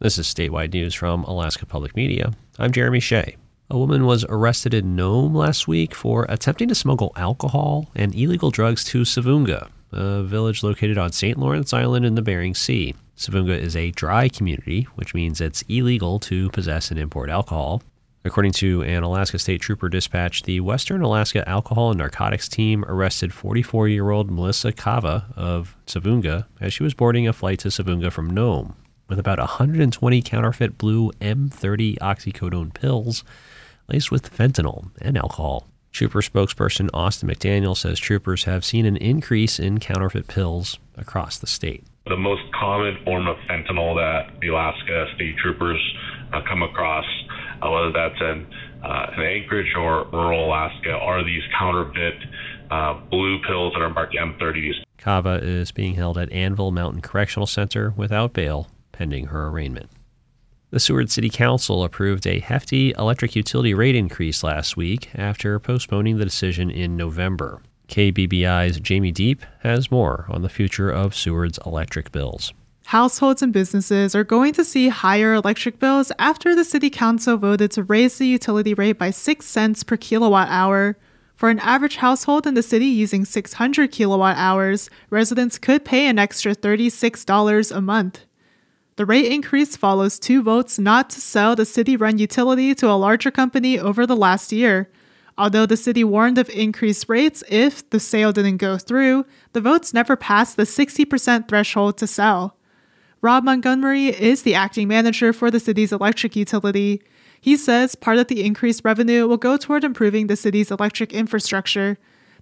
This is statewide news from Alaska Public Media. I'm Jeremy Hsieh. A woman was arrested in Nome last week for attempting to smuggle alcohol and illegal drugs to Savoonga, a village located on St. Lawrence Island in the Bering Sea. Savoonga is a dry community, which means it's illegal to possess and import alcohol. According to an Alaska State Trooper dispatch, the Western Alaska Alcohol and Narcotics Team arrested 44 year old Melissa Kava of Savoonga as she was boarding a flight to Savoonga from Nome with about 120 counterfeit blue M30 oxycodone pills laced with fentanyl and alcohol. Trooper spokesperson Austin McDaniel says troopers have seen an increase in counterfeit pills across the state. The most common form of fentanyl that the Alaska state troopers uh, come across, uh, whether that's in, uh, in, Anchorage or rural Alaska, are these counterfeit uh, blue pills that are marked M30s. Kava is being held at Anvil Mountain Correctional Center without bail pending her arraignment. The Seward City Council approved a hefty electric utility rate increase last week after postponing the decision in November. KBBI's Jamie Diep has more on the future of Seward's electric bills. Households and businesses are going to see higher electric bills after the City Council voted to raise the utility rate by 6 cents per kilowatt hour. For an average household in the city using 600 kilowatt hours, residents could pay an extra $36 a month. The rate increase follows two votes not to sell the city run utility to a larger company over the last year. Although the city warned of increased rates if the sale didn't go through, the votes never passed the 60% threshold to sell. Rob Montgomery is the acting manager for the city's electric utility. He says part of the increased revenue will go toward improving the city's electric infrastructure.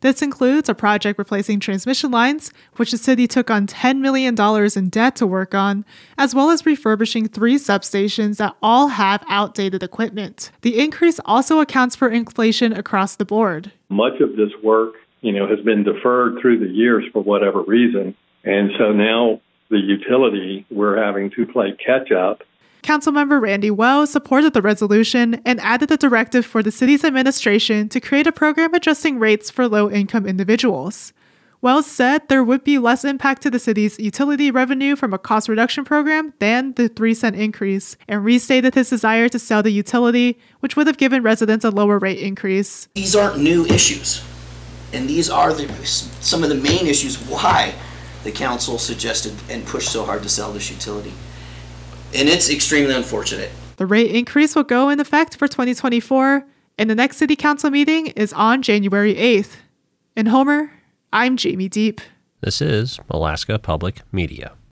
This includes a project replacing transmission lines, which the city took on $10 million in debt to work on, as well as refurbishing three substations that all have outdated equipment. The increase also accounts for inflation across the board. Much of this work, you know, has been deferred through the years for whatever reason. And so now the utility, we're having to play catch up Councilmember Randy Wells supported the resolution and added the directive for the city's administration to create a program adjusting rates for low income individuals. Wells said there would be less impact to the city's utility revenue from a cost reduction program than the 3 cent increase, and restated his desire to sell the utility, which would have given residents a lower rate increase. These aren't new issues, and these are the, some of the main issues why the council suggested and pushed so hard to sell this utility and it's extremely unfortunate. The rate increase will go in effect for 2024, and the next City Council meeting is on January 8th. In Homer, I'm Jamie Diep. This is Alaska Public Media.